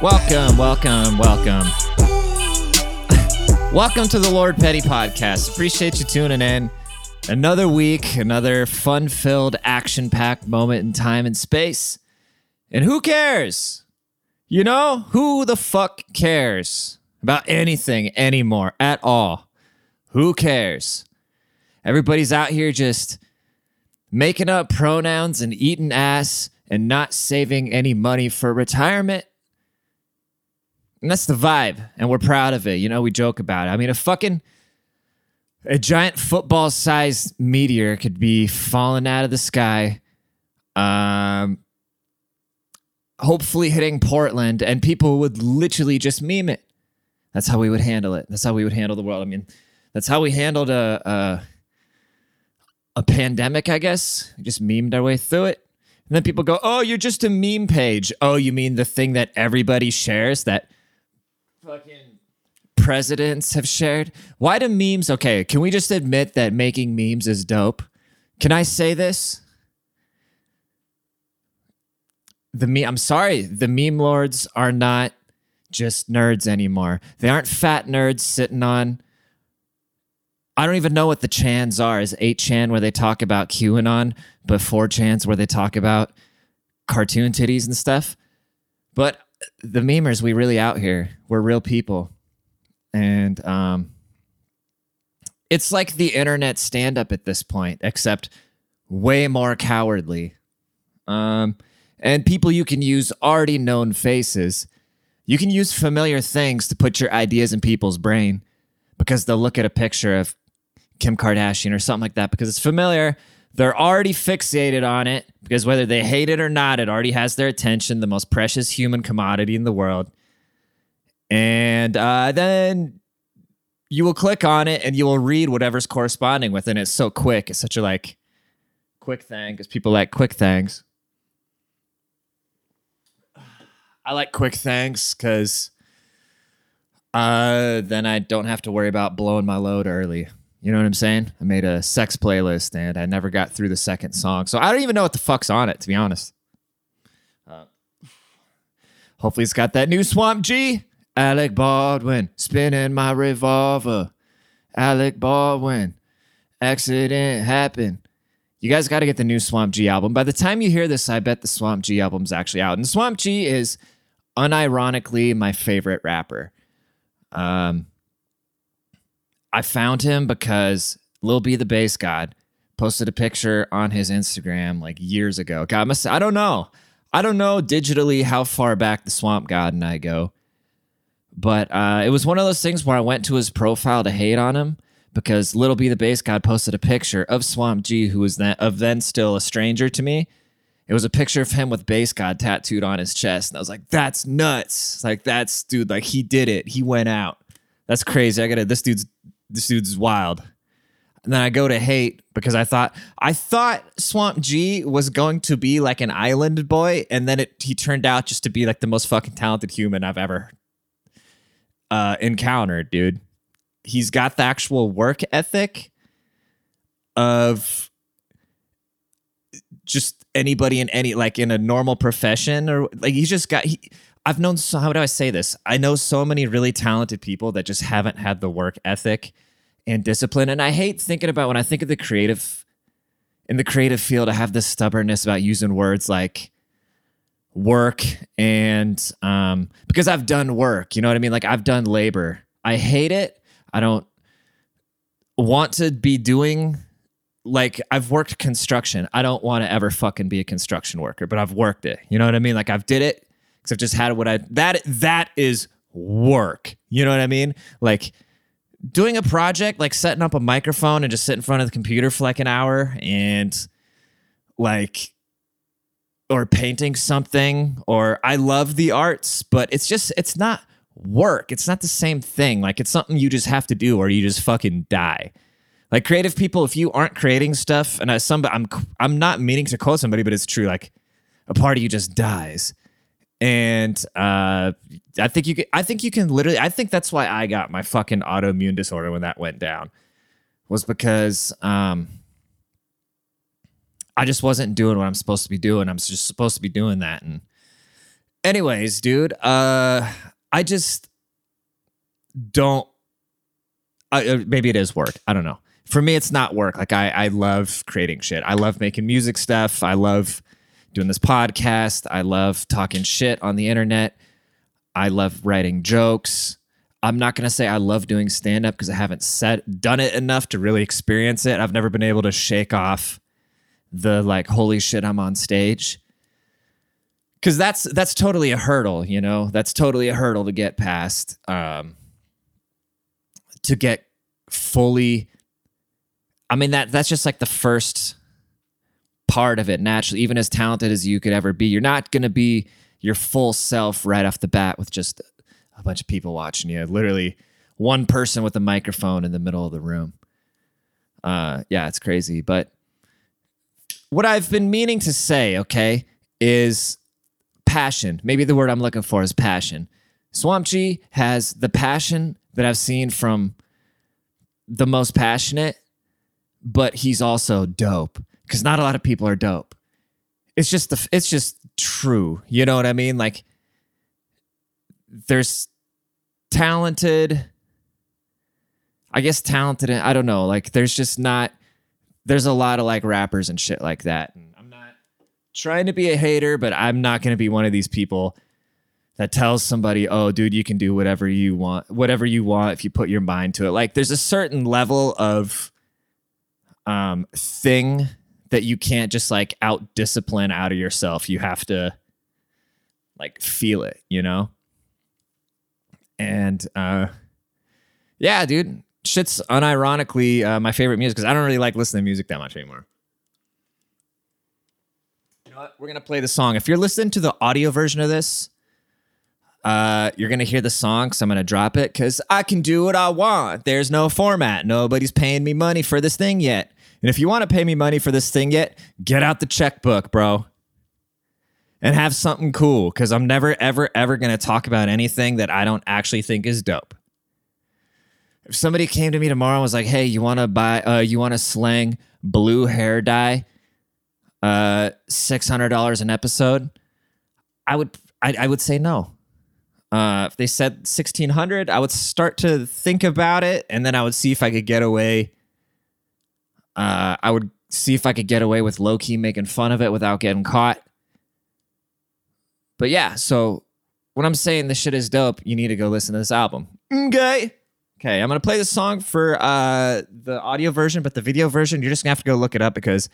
Welcome, welcome, welcome. welcome to the Lord Petty Podcast. Appreciate you tuning in. Another week, another fun filled, action packed moment in time and space. And who cares? You know, who the fuck cares about anything anymore at all? Who cares? Everybody's out here just making up pronouns and eating ass and not saving any money for retirement and that's the vibe, and we're proud of it. You know, we joke about it. I mean, a fucking a giant football sized meteor could be falling out of the sky. Um hopefully hitting Portland, and people would literally just meme it. That's how we would handle it. That's how we would handle the world. I mean, that's how we handled a a, a pandemic, I guess. We just memed our way through it. And then people go, "Oh, you're just a meme page." Oh, you mean the thing that everybody shares that fucking presidents have shared. Why do memes? Okay, can we just admit that making memes is dope? Can I say this? The me I'm sorry, the meme lords are not just nerds anymore. They aren't fat nerds sitting on I don't even know what the chans are. Is 8chan where they talk about QAnon, but 4chans where they talk about cartoon titties and stuff. But the memers, we really out here. We're real people. And um it's like the internet stand up at this point, except way more cowardly. Um and people you can use already known faces. You can use familiar things to put your ideas in people's brain because they'll look at a picture of Kim Kardashian or something like that because it's familiar they're already fixated on it because whether they hate it or not, it already has their attention, the most precious human commodity in the world. And uh, then you will click on it and you will read whatever's corresponding with it. And it's so quick. It's such a like quick thing because people like quick things. I like quick things because uh, then I don't have to worry about blowing my load early. You know what I'm saying? I made a sex playlist and I never got through the second song. So I don't even know what the fuck's on it, to be honest. Uh, hopefully, it's got that new Swamp G. Alec Baldwin, spinning my revolver. Alec Baldwin, accident happened. You guys got to get the new Swamp G album. By the time you hear this, I bet the Swamp G album's actually out. And Swamp G is unironically my favorite rapper. Um, I found him because Lil B the Based God posted a picture on his Instagram like years ago. God must I don't know. I don't know digitally how far back the Swamp God and I go. But uh, it was one of those things where I went to his profile to hate on him because Little B the Based God posted a picture of Swamp G, who was then of then still a stranger to me. It was a picture of him with Based God tattooed on his chest. And I was like, that's nuts. Like, that's dude, like he did it. He went out. That's crazy. I gotta this dude's this dude's wild. And then I go to hate because I thought I thought Swamp G was going to be like an island boy, and then it he turned out just to be like the most fucking talented human I've ever uh, encountered, dude. He's got the actual work ethic of just anybody in any like in a normal profession or like he's just got he I've known so how do I say this? I know so many really talented people that just haven't had the work ethic and discipline. And I hate thinking about when I think of the creative in the creative field, I have this stubbornness about using words like work and um because I've done work, you know what I mean? Like I've done labor. I hate it. I don't want to be doing like I've worked construction. I don't want to ever fucking be a construction worker, but I've worked it. You know what I mean? Like I've did it because I've just had what I that that is work. You know what I mean? Like doing a project, like setting up a microphone and just sit in front of the computer for like an hour and like or painting something or I love the arts, but it's just it's not work. It's not the same thing. Like it's something you just have to do or you just fucking die. Like creative people, if you aren't creating stuff, and as some, I'm I'm not meaning to quote somebody, but it's true. Like a part of you just dies and uh, I think you can. I think you can literally. I think that's why I got my fucking autoimmune disorder when that went down, was because um, I just wasn't doing what I'm supposed to be doing. I'm just supposed to be doing that. And anyways, dude, uh, I just don't. Uh, maybe it is work. I don't know. For me, it's not work. Like I, I love creating shit. I love making music stuff. I love doing this podcast. I love talking shit on the internet. I love writing jokes. I'm not gonna say I love doing stand up because I haven't said done it enough to really experience it. I've never been able to shake off the like holy shit I'm on stage. Cause that's that's totally a hurdle, you know? That's totally a hurdle to get past. Um to get fully I mean that that's just like the first part of it naturally, even as talented as you could ever be. You're not gonna be your full self right off the bat with just a bunch of people watching you. Literally one person with a microphone in the middle of the room. Uh yeah, it's crazy. But what I've been meaning to say, okay, is passion. Maybe the word I'm looking for is passion. Swamp has the passion that I've seen from the most passionate, but he's also dope because not a lot of people are dope. It's just the it's just true. You know what I mean? Like there's talented I guess talented I don't know. Like there's just not there's a lot of like rappers and shit like that. And I'm not trying to be a hater, but I'm not going to be one of these people that tells somebody, "Oh, dude, you can do whatever you want, whatever you want if you put your mind to it." Like there's a certain level of um thing that you can't just like out discipline out of yourself. You have to like feel it, you know? And uh yeah, dude, shit's unironically uh, my favorite music because I don't really like listening to music that much anymore. You know what? We're gonna play the song. If you're listening to the audio version of this, uh, you're gonna hear the song, so I'm gonna drop it because I can do what I want. There's no format. Nobody's paying me money for this thing yet. And if you want to pay me money for this thing yet, get out the checkbook, bro. And have something cool because I'm never, ever, ever going to talk about anything that I don't actually think is dope if somebody came to me tomorrow and was like, "Hey, you want to buy uh you want to slang blue hair dye uh $600 an episode?" I would I, I would say no. Uh if they said 1600, I would start to think about it and then I would see if I could get away uh I would see if I could get away with low key making fun of it without getting caught. But yeah, so when I'm saying this shit is dope, you need to go listen to this album. Okay. Okay, I'm gonna play the song for uh, the audio version, but the video version, you're just gonna have to go look it up because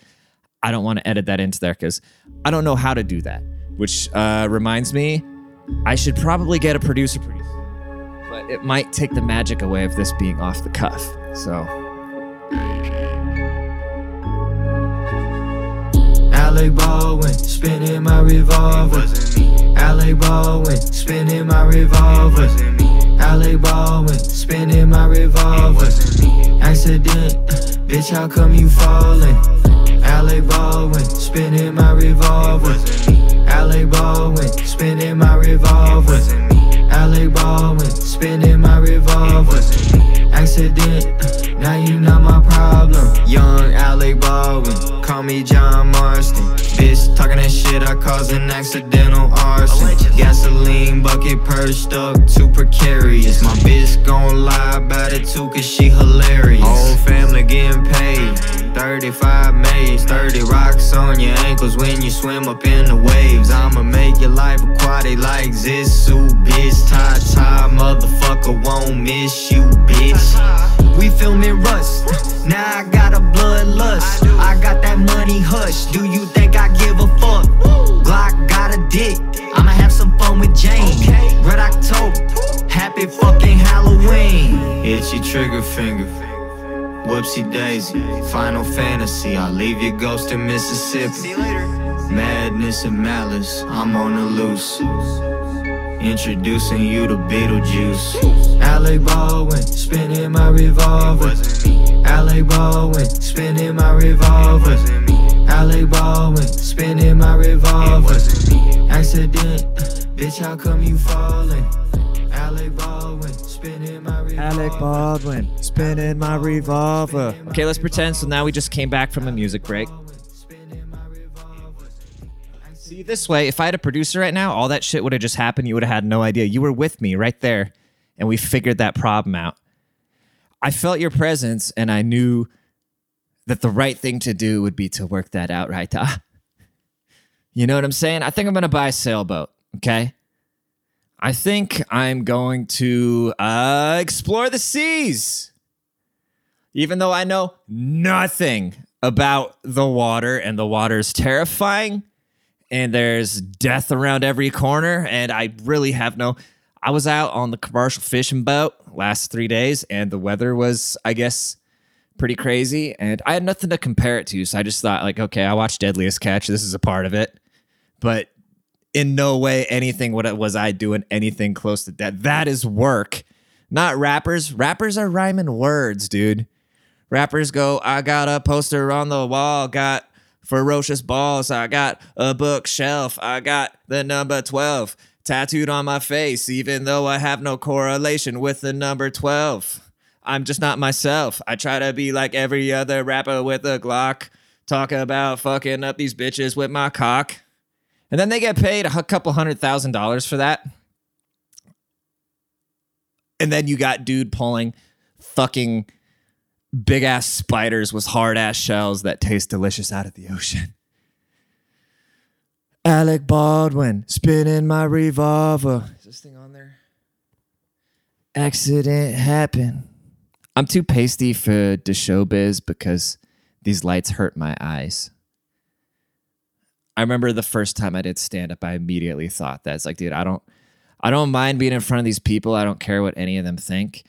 I don't want to edit that into there because I don't know how to do that. Which uh, reminds me, I should probably get a producer produce, but it might take the magic away of this being off the cuff. So. Alec Baldwin, spinning my revolver. Alec Baldwin, spinning my revolver. Alec Baldwin, spinning my revolver. Accident, bitch, how come you falling? Alec Baldwin, spinning my revolver. Alec Baldwin, spinning my revolver. Alec Baldwin, spinning my revolver. Accident, now you not my problem. Young Alec Baldwin, call me John shit, I cause an accidental arson. Gasoline bucket perched up, too precarious. My bitch gon' lie about it too, cause she hilarious. Whole family getting paid. 35 Mays, 30 rocks on your ankles when you swim up in the waves. I'ma make your life aquatic like Zissou, bitch. Tie, tie, motherfucker won't miss you, bitch. We filming Rust, now I got a bloodlust. I got that money hush, do you think I give a dick, I'ma have some fun with Jane. Red October, happy fucking Halloween. Itchy trigger finger. Whoopsie daisy, final fantasy. I'll leave your ghost in Mississippi. Madness and malice, I'm on the loose. Introducing you to Beetlejuice. Alec Baldwin, spinning my revolver. Alec Baldwin, spinning my revolver. Alec Baldwin, spinning my revolver. Accident, bitch, how come you falling? Alec Baldwin, spinning my revolver. Alec Baldwin, spinning my revolver. Okay, let's pretend. So now we just came back from a music break. See, this way, if I had a producer right now, all that shit would have just happened. You would have had no idea. You were with me right there, and we figured that problem out. I felt your presence, and I knew that the right thing to do would be to work that out right. Ah. You know what I'm saying? I think I'm going to buy a sailboat, okay? I think I'm going to uh, explore the seas. Even though I know nothing about the water and the water is terrifying and there's death around every corner and I really have no I was out on the commercial fishing boat last 3 days and the weather was I guess pretty crazy and I had nothing to compare it to so I just thought like okay, I watched Deadliest Catch, this is a part of it. But in no way anything what was I doing anything close to that. That is work. Not rappers. Rappers are rhyming words, dude. Rappers go, I got a poster on the wall, got ferocious balls, I got a bookshelf, I got the number 12 tattooed on my face, even though I have no correlation with the number 12. I'm just not myself. I try to be like every other rapper with a Glock, talk about fucking up these bitches with my cock. And then they get paid a couple hundred thousand dollars for that. And then you got dude pulling fucking big ass spiders with hard ass shells that taste delicious out of the ocean. Alec Baldwin spinning my revolver. Is this thing on there? Accident happened. I'm too pasty for the showbiz because these lights hurt my eyes. I remember the first time I did stand up, I immediately thought that it's like, dude, I don't, I don't mind being in front of these people. I don't care what any of them think,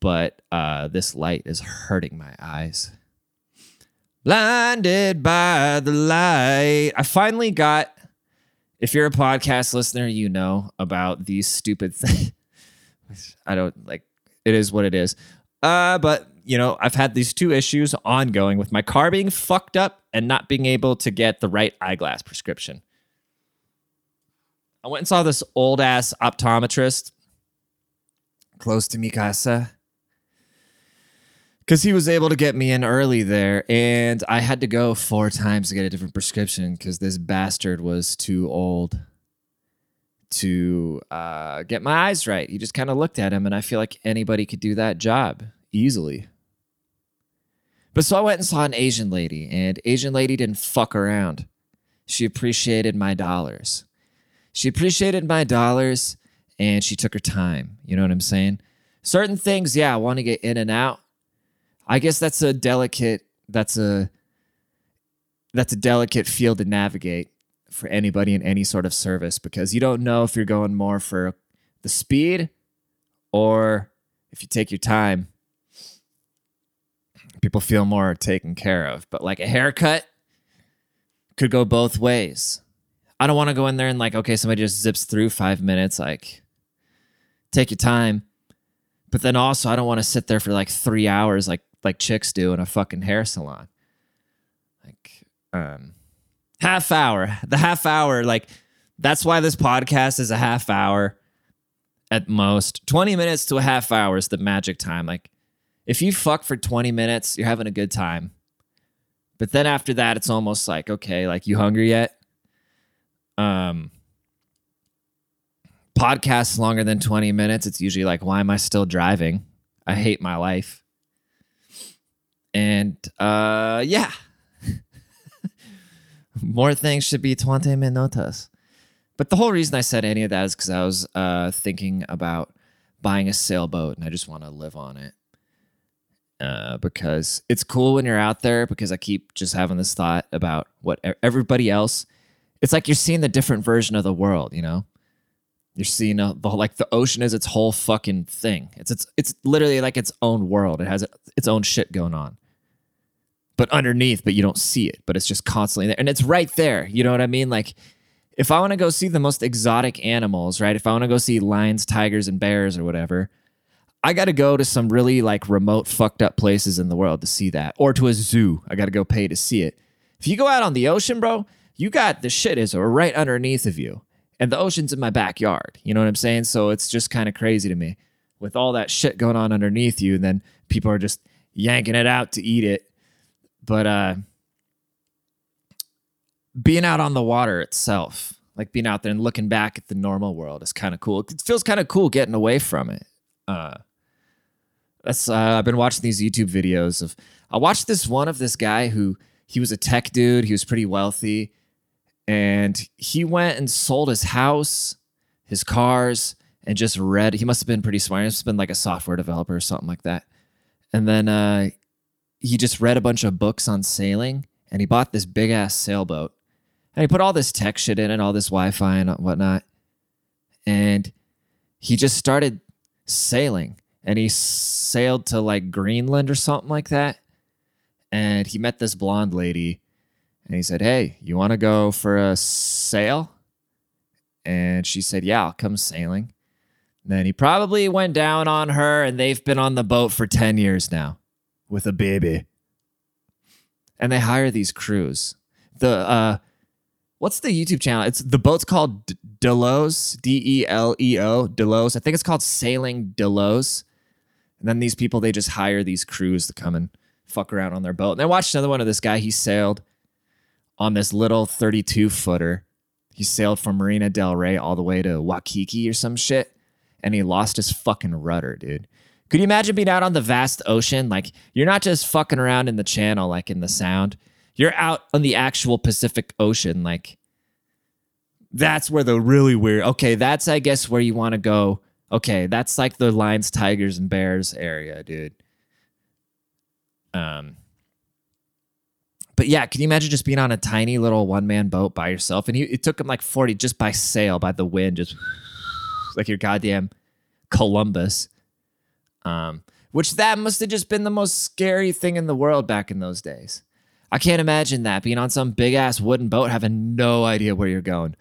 but uh, this light is hurting my eyes. Blinded by the light. I finally got. If you're a podcast listener, you know about these stupid things. I don't like. It is what it is. Uh, but you know, I've had these two issues ongoing with my car being fucked up and not being able to get the right eyeglass prescription. I went and saw this old ass optometrist close to Mikasa because he was able to get me in early there, and I had to go four times to get a different prescription because this bastard was too old to uh, get my eyes right. He just kind of looked at him, and I feel like anybody could do that job easily. But so I went and saw an Asian lady, and Asian lady didn't fuck around. She appreciated my dollars. She appreciated my dollars and she took her time. You know what I'm saying? Certain things, yeah, I want to get in and out. I guess that's a delicate that's a that's a delicate field to navigate for anybody in any sort of service because you don't know if you're going more for the speed or if you take your time people feel more taken care of. But like a haircut could go both ways. I don't want to go in there and like, okay, somebody just zips through five minutes. Like, take your time. But then also, I don't want to sit there for like three hours, like like chicks do in a fucking hair salon. Like, um, half hour. The half hour, like, that's why this podcast is a half hour at most. Twenty minutes to a half hour is the magic time. Like, if you fuck for 20 minutes, you're having a good time. But then after that, it's almost like, okay, like you hungry yet? Um podcasts longer than 20 minutes, it's usually like, why am I still driving? I hate my life. And uh yeah. More things should be 20 minutos. But the whole reason I said any of that is because I was uh, thinking about buying a sailboat and I just want to live on it uh, because it's cool when you're out there because I keep just having this thought about what everybody else. It's like you're seeing the different version of the world, you know. You're seeing a, the like the ocean is its whole fucking thing. It's it's it's literally like its own world. It has its own shit going on. But underneath, but you don't see it. But it's just constantly there, and it's right there. You know what I mean? Like, if I want to go see the most exotic animals, right? If I want to go see lions, tigers, and bears or whatever, I got to go to some really like remote, fucked up places in the world to see that, or to a zoo. I got to go pay to see it. If you go out on the ocean, bro, you got the shit is right underneath of you, and the ocean's in my backyard. You know what I'm saying? So it's just kind of crazy to me with all that shit going on underneath you, and then people are just yanking it out to eat it. But uh, being out on the water itself, like being out there and looking back at the normal world is kind of cool. It feels kind of cool getting away from it. Uh, that's uh, I've been watching these YouTube videos of. I watched this one of this guy who he was a tech dude. He was pretty wealthy, and he went and sold his house, his cars, and just read. He must have been pretty smart. He must have been like a software developer or something like that. And then uh, he just read a bunch of books on sailing, and he bought this big ass sailboat, and he put all this tech shit in it, all this Wi-Fi and whatnot, and he just started sailing and he sailed to like Greenland or something like that. And he met this blonde lady and he said, Hey, you want to go for a sail? And she said, Yeah, I'll come sailing. And then he probably went down on her and they've been on the boat for 10 years now with a baby. And they hire these crews. The, uh, what's the YouTube channel? It's the boat's called Delos, D E L E O, Delos. I think it's called Sailing Delos. And then these people, they just hire these crews to come and fuck around on their boat. And I watched another one of this guy. He sailed on this little 32 footer. He sailed from Marina Del Rey all the way to Waikiki or some shit. And he lost his fucking rudder, dude. Could you imagine being out on the vast ocean? Like, you're not just fucking around in the channel, like in the sound. You're out on the actual Pacific Ocean. Like, that's where the really weird, okay, that's, I guess, where you want to go okay, that's like the lions, tigers, and bears area, dude. Um, but yeah, can you imagine just being on a tiny little one man boat by yourself? And he, it took him like 40 just by sail, by the wind, just like your goddamn Columbus. Um, which that must have just been the most scary thing in the world back in those days. I can't imagine that being on some big ass wooden boat, having no idea where you're going.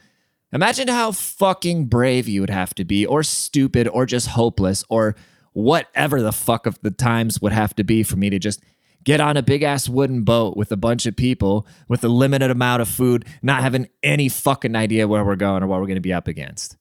Imagine how fucking brave you would have to be, or stupid, or just hopeless, or whatever the fuck of the times would have to be for me to just get on a big ass wooden boat with a bunch of people with a limited amount of food, not having any fucking idea where we're going or what we're going to be up against.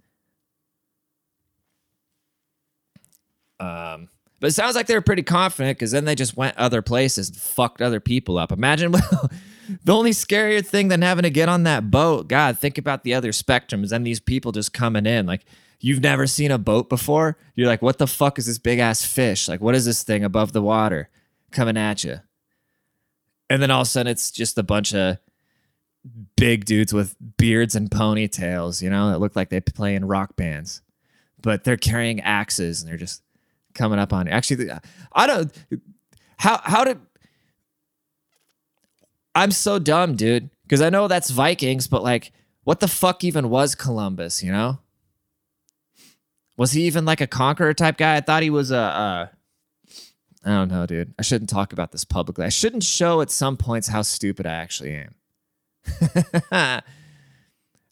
Um, but it sounds like they were pretty confident because then they just went other places and fucked other people up. Imagine the only scarier thing than having to get on that boat. God, think about the other spectrums and these people just coming in. Like, you've never seen a boat before. You're like, what the fuck is this big ass fish? Like, what is this thing above the water coming at you? And then all of a sudden, it's just a bunch of big dudes with beards and ponytails, you know, that look like they play in rock bands, but they're carrying axes and they're just coming up on. Actually, I don't. How how did? I'm so dumb, dude. Because I know that's Vikings, but like, what the fuck even was Columbus? You know? Was he even like a conqueror type guy? I thought he was a. Uh, don't know, dude. I shouldn't talk about this publicly. I shouldn't show at some points how stupid I actually am.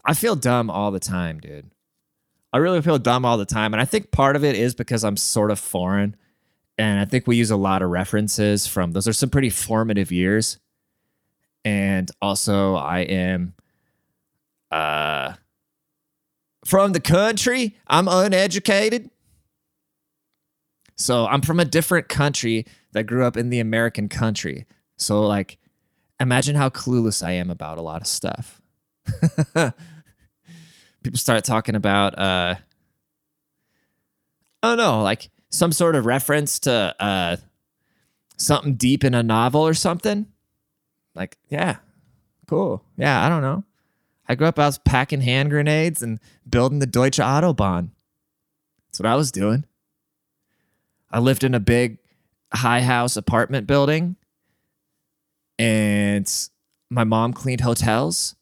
I feel dumb all the time, dude. I really feel dumb all the time. And I think part of it is because I'm sort of foreign. And I think we use a lot of references from those are some pretty formative years. And also I am uh from the country. I'm uneducated. So I'm from a different country that grew up in the American country. So like imagine how clueless I am about a lot of stuff. people start talking about uh I don't know, like some sort of reference to uh something deep in a novel or something. Like, yeah, cool. Yeah, I don't know. I grew up, I was packing hand grenades and building the Deutsche Autobahn. That's what I was doing. I lived in a big high house apartment building and my mom cleaned hotels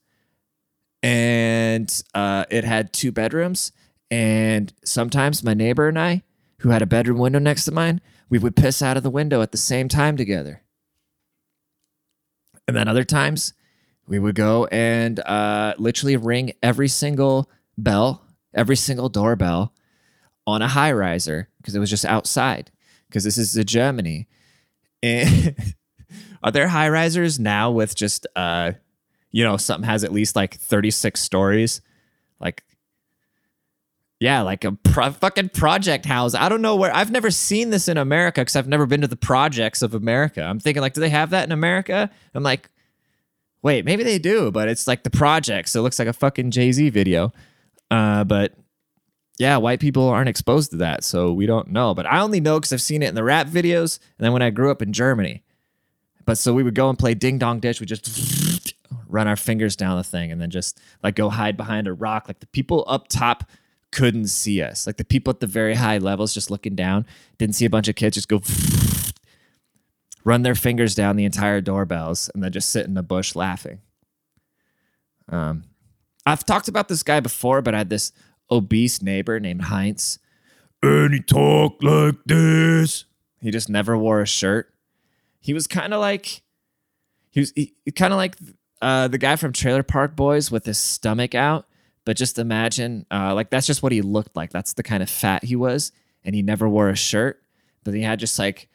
and uh, it had two bedrooms. And sometimes my neighbor and I, who had a bedroom window next to mine, we would piss out of the window at the same time together. And then other times, we would go and uh, literally ring every single bell, every single doorbell on a high riser because it was just outside. Because this is the Germany. And are there high risers now with just uh, you know, something has at least like 36 stories. Like, yeah, like a pro- fucking project house. I don't know where, I've never seen this in America because I've never been to the projects of America. I'm thinking, like, do they have that in America? I'm like, Wait, maybe they do, but it's like the projects so it looks like a fucking Jay Z video. Uh, but yeah, white people aren't exposed to that, so we don't know. But I only know because I've seen it in the rap videos, and then when I grew up in Germany. But so we would go and play Ding Dong Ditch. We just run our fingers down the thing, and then just like go hide behind a rock. Like the people up top couldn't see us. Like the people at the very high levels just looking down didn't see a bunch of kids just go run their fingers down the entire doorbells and then just sit in the bush laughing. Um, I've talked about this guy before, but I had this obese neighbor named Heinz. And he talked like this. He just never wore a shirt. He was kind of like, he was kind of like uh, the guy from Trailer Park Boys with his stomach out. But just imagine, uh, like that's just what he looked like. That's the kind of fat he was, and he never wore a shirt. But he had just like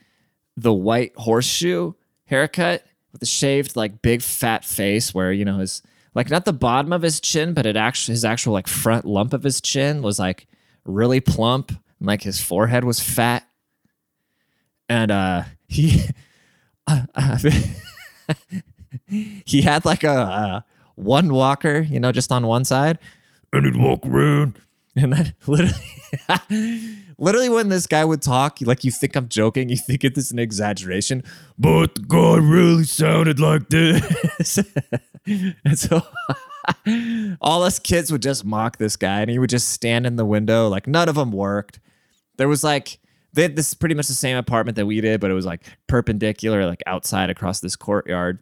the white horseshoe haircut with the shaved like big fat face, where you know his like not the bottom of his chin, but it actually his actual like front lump of his chin was like really plump, and like his forehead was fat, and uh he uh, he had like a one walker, you know, just on one side, and he'd walk around, and then literally. Literally, when this guy would talk, like you think I'm joking, you think it's an exaggeration, but the guy really sounded like this. and so all us kids would just mock this guy, and he would just stand in the window. Like none of them worked. There was like they had this pretty much the same apartment that we did, but it was like perpendicular, like outside across this courtyard.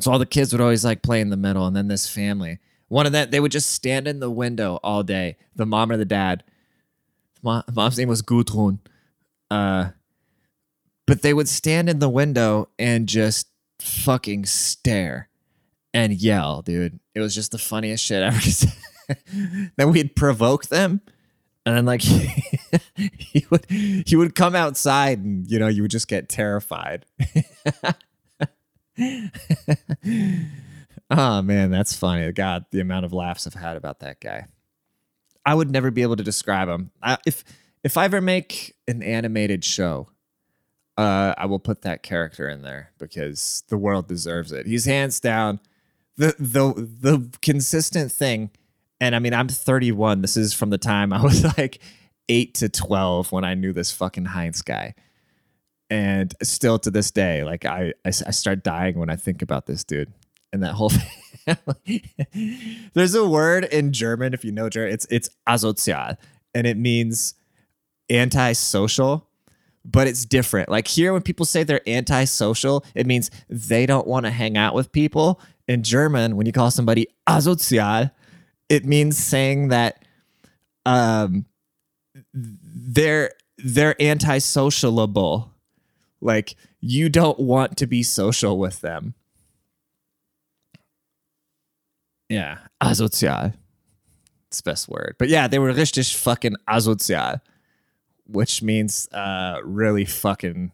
So all the kids would always like play in the middle, and then this family, one of that, they would just stand in the window all day. The mom or the dad my mom's name was Gudrun. Uh, but they would stand in the window and just fucking stare and yell, dude. It was just the funniest shit ever. then we'd provoke them, and then like he would he would come outside, and you know you would just get terrified. oh man, that's funny. God, the amount of laughs I've had about that guy. I would never be able to describe him. I, if if I ever make an animated show, uh, I will put that character in there because the world deserves it. He's hands down the the the consistent thing. And I mean, I'm 31. This is from the time I was like eight to 12 when I knew this fucking Heinz guy. And still to this day, like I, I, I start dying when I think about this dude and that whole There's a word in German, if you know German, it's it's asozial, and it means antisocial, but it's different. Like here, when people say they're antisocial, it means they don't want to hang out with people. In German, when you call somebody asozial, it means saying that um they're they're antisocialable. Like you don't want to be social with them. Yeah, asozial. It's the best word. But yeah, they were richtig fucking asozial, which means uh really fucking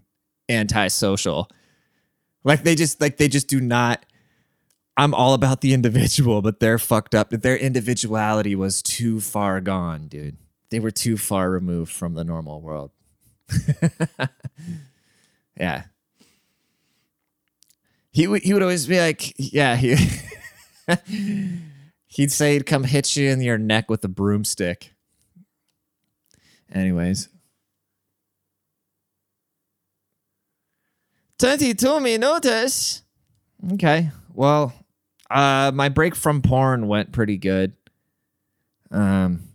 antisocial. Like they just like they just do not I'm all about the individual, but they're fucked up. Their individuality was too far gone, dude. They were too far removed from the normal world. yeah. He would he would always be like, yeah, he he'd say he'd come hit you in your neck with a broomstick. Anyways. 22 minutes. Okay. Well, uh my break from porn went pretty good. Um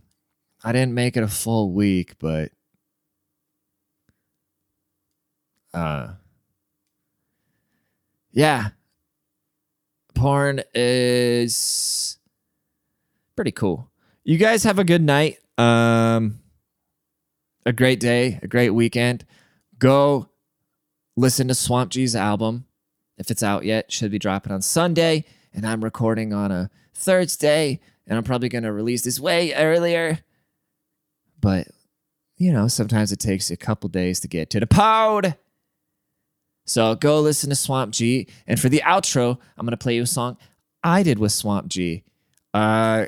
I didn't make it a full week, but uh yeah, porn is pretty cool. You guys have a good night. Um, a great day, a great weekend. Go listen to Swamp G's album. If it's out yet, should be dropping on Sunday. And I'm recording on a Thursday. And I'm probably going to release this way earlier. But, you know, sometimes it takes a couple days to get to the pod. So go listen to Swamp G. And for the outro, I'm going to play you a song I did with Swamp G. Uh,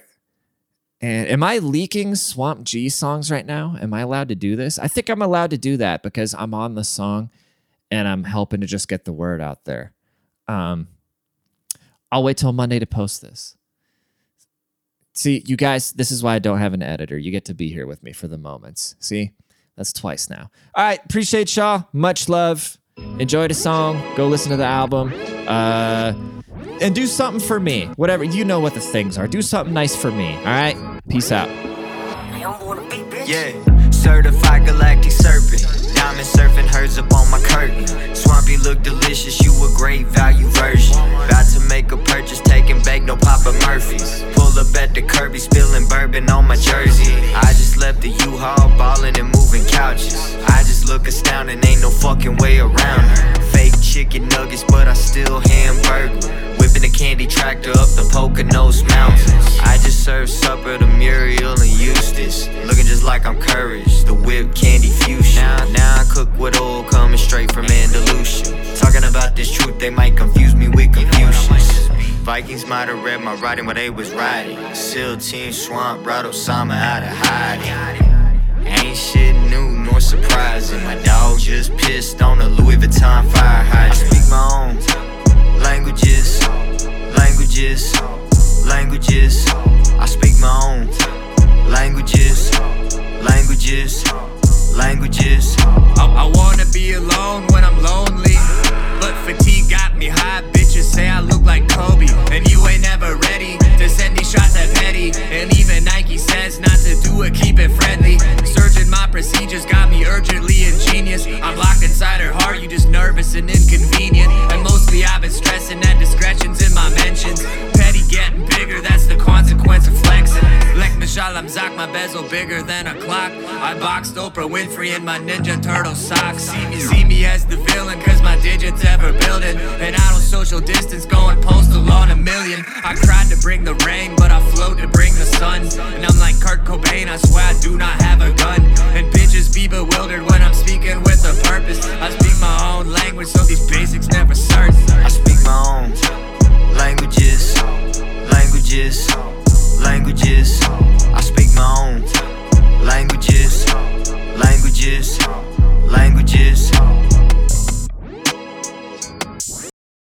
and am I leaking Swamp G songs right now? Am I allowed to do this? I think I'm allowed to do that because I'm on the song and I'm helping to just get the word out there. Um, I'll wait till Monday to post this. See, you guys, this is why I don't have an editor. You get to be here with me for the moments. See, that's twice now. All right, appreciate y'all. Much love. Enjoy the song. Go listen to the album. Uh, and do something for me. Whatever you know what the things are. Do something nice for me. All right. Peace out. Yeah, certified galactic serpent. Diamond surfing herds up on my curtain. Swampy look delicious, you a great value version. About to make a purchase, taking back no Papa Murphy's. Pull up at the Kirby, spilling bourbon on my jersey. I just left the U-Haul, balling and moving couches. I just look astounding, ain't no fucking way around her. Fake chicken nuggets, but I still hamburger. Whipping the candy tractor up the Poconos Mountains. I just served supper to Muriel and Eustace. Looking just like I'm courage, the whipped candy fusion. Now, now I cook with oil coming straight from Andalusia. Talking about this truth, they might confuse me with Confucius. Vikings might have read my writing while they was riding. SEAL Team Swamp brought Osama out of hiding. Ain't shit new nor surprising. My dog just pissed on a Louis Vuitton fire hydrant. I speak my own languages, languages, languages. I speak my own languages, languages, languages. I, I wanna be alone when I'm lonely. But fatigue got me high. Bitches say I look like Kobe. And you ain't never ready to send these shots at Petty. And even Nike says not to do it, keep it friendly. Searching my procedures got me urgently ingenious. I'm locked inside her heart, you just nervous and inconvenient. bigger than a clock. I boxed Oprah Winfrey in my Ninja Turtle socks. See me, see me as the villain, cause my digits ever building. And I don't social distance, going postal on a million. I tried to bring the rain, but I float to bring the sun. And I'm like Kurt Cobain, I swear I do not have a gun. And bitches be bewildered when I'm speaking with a purpose. I speak my own language, so these basics never search. I speak my own languages, languages, languages. I speak Languages, languages, languages.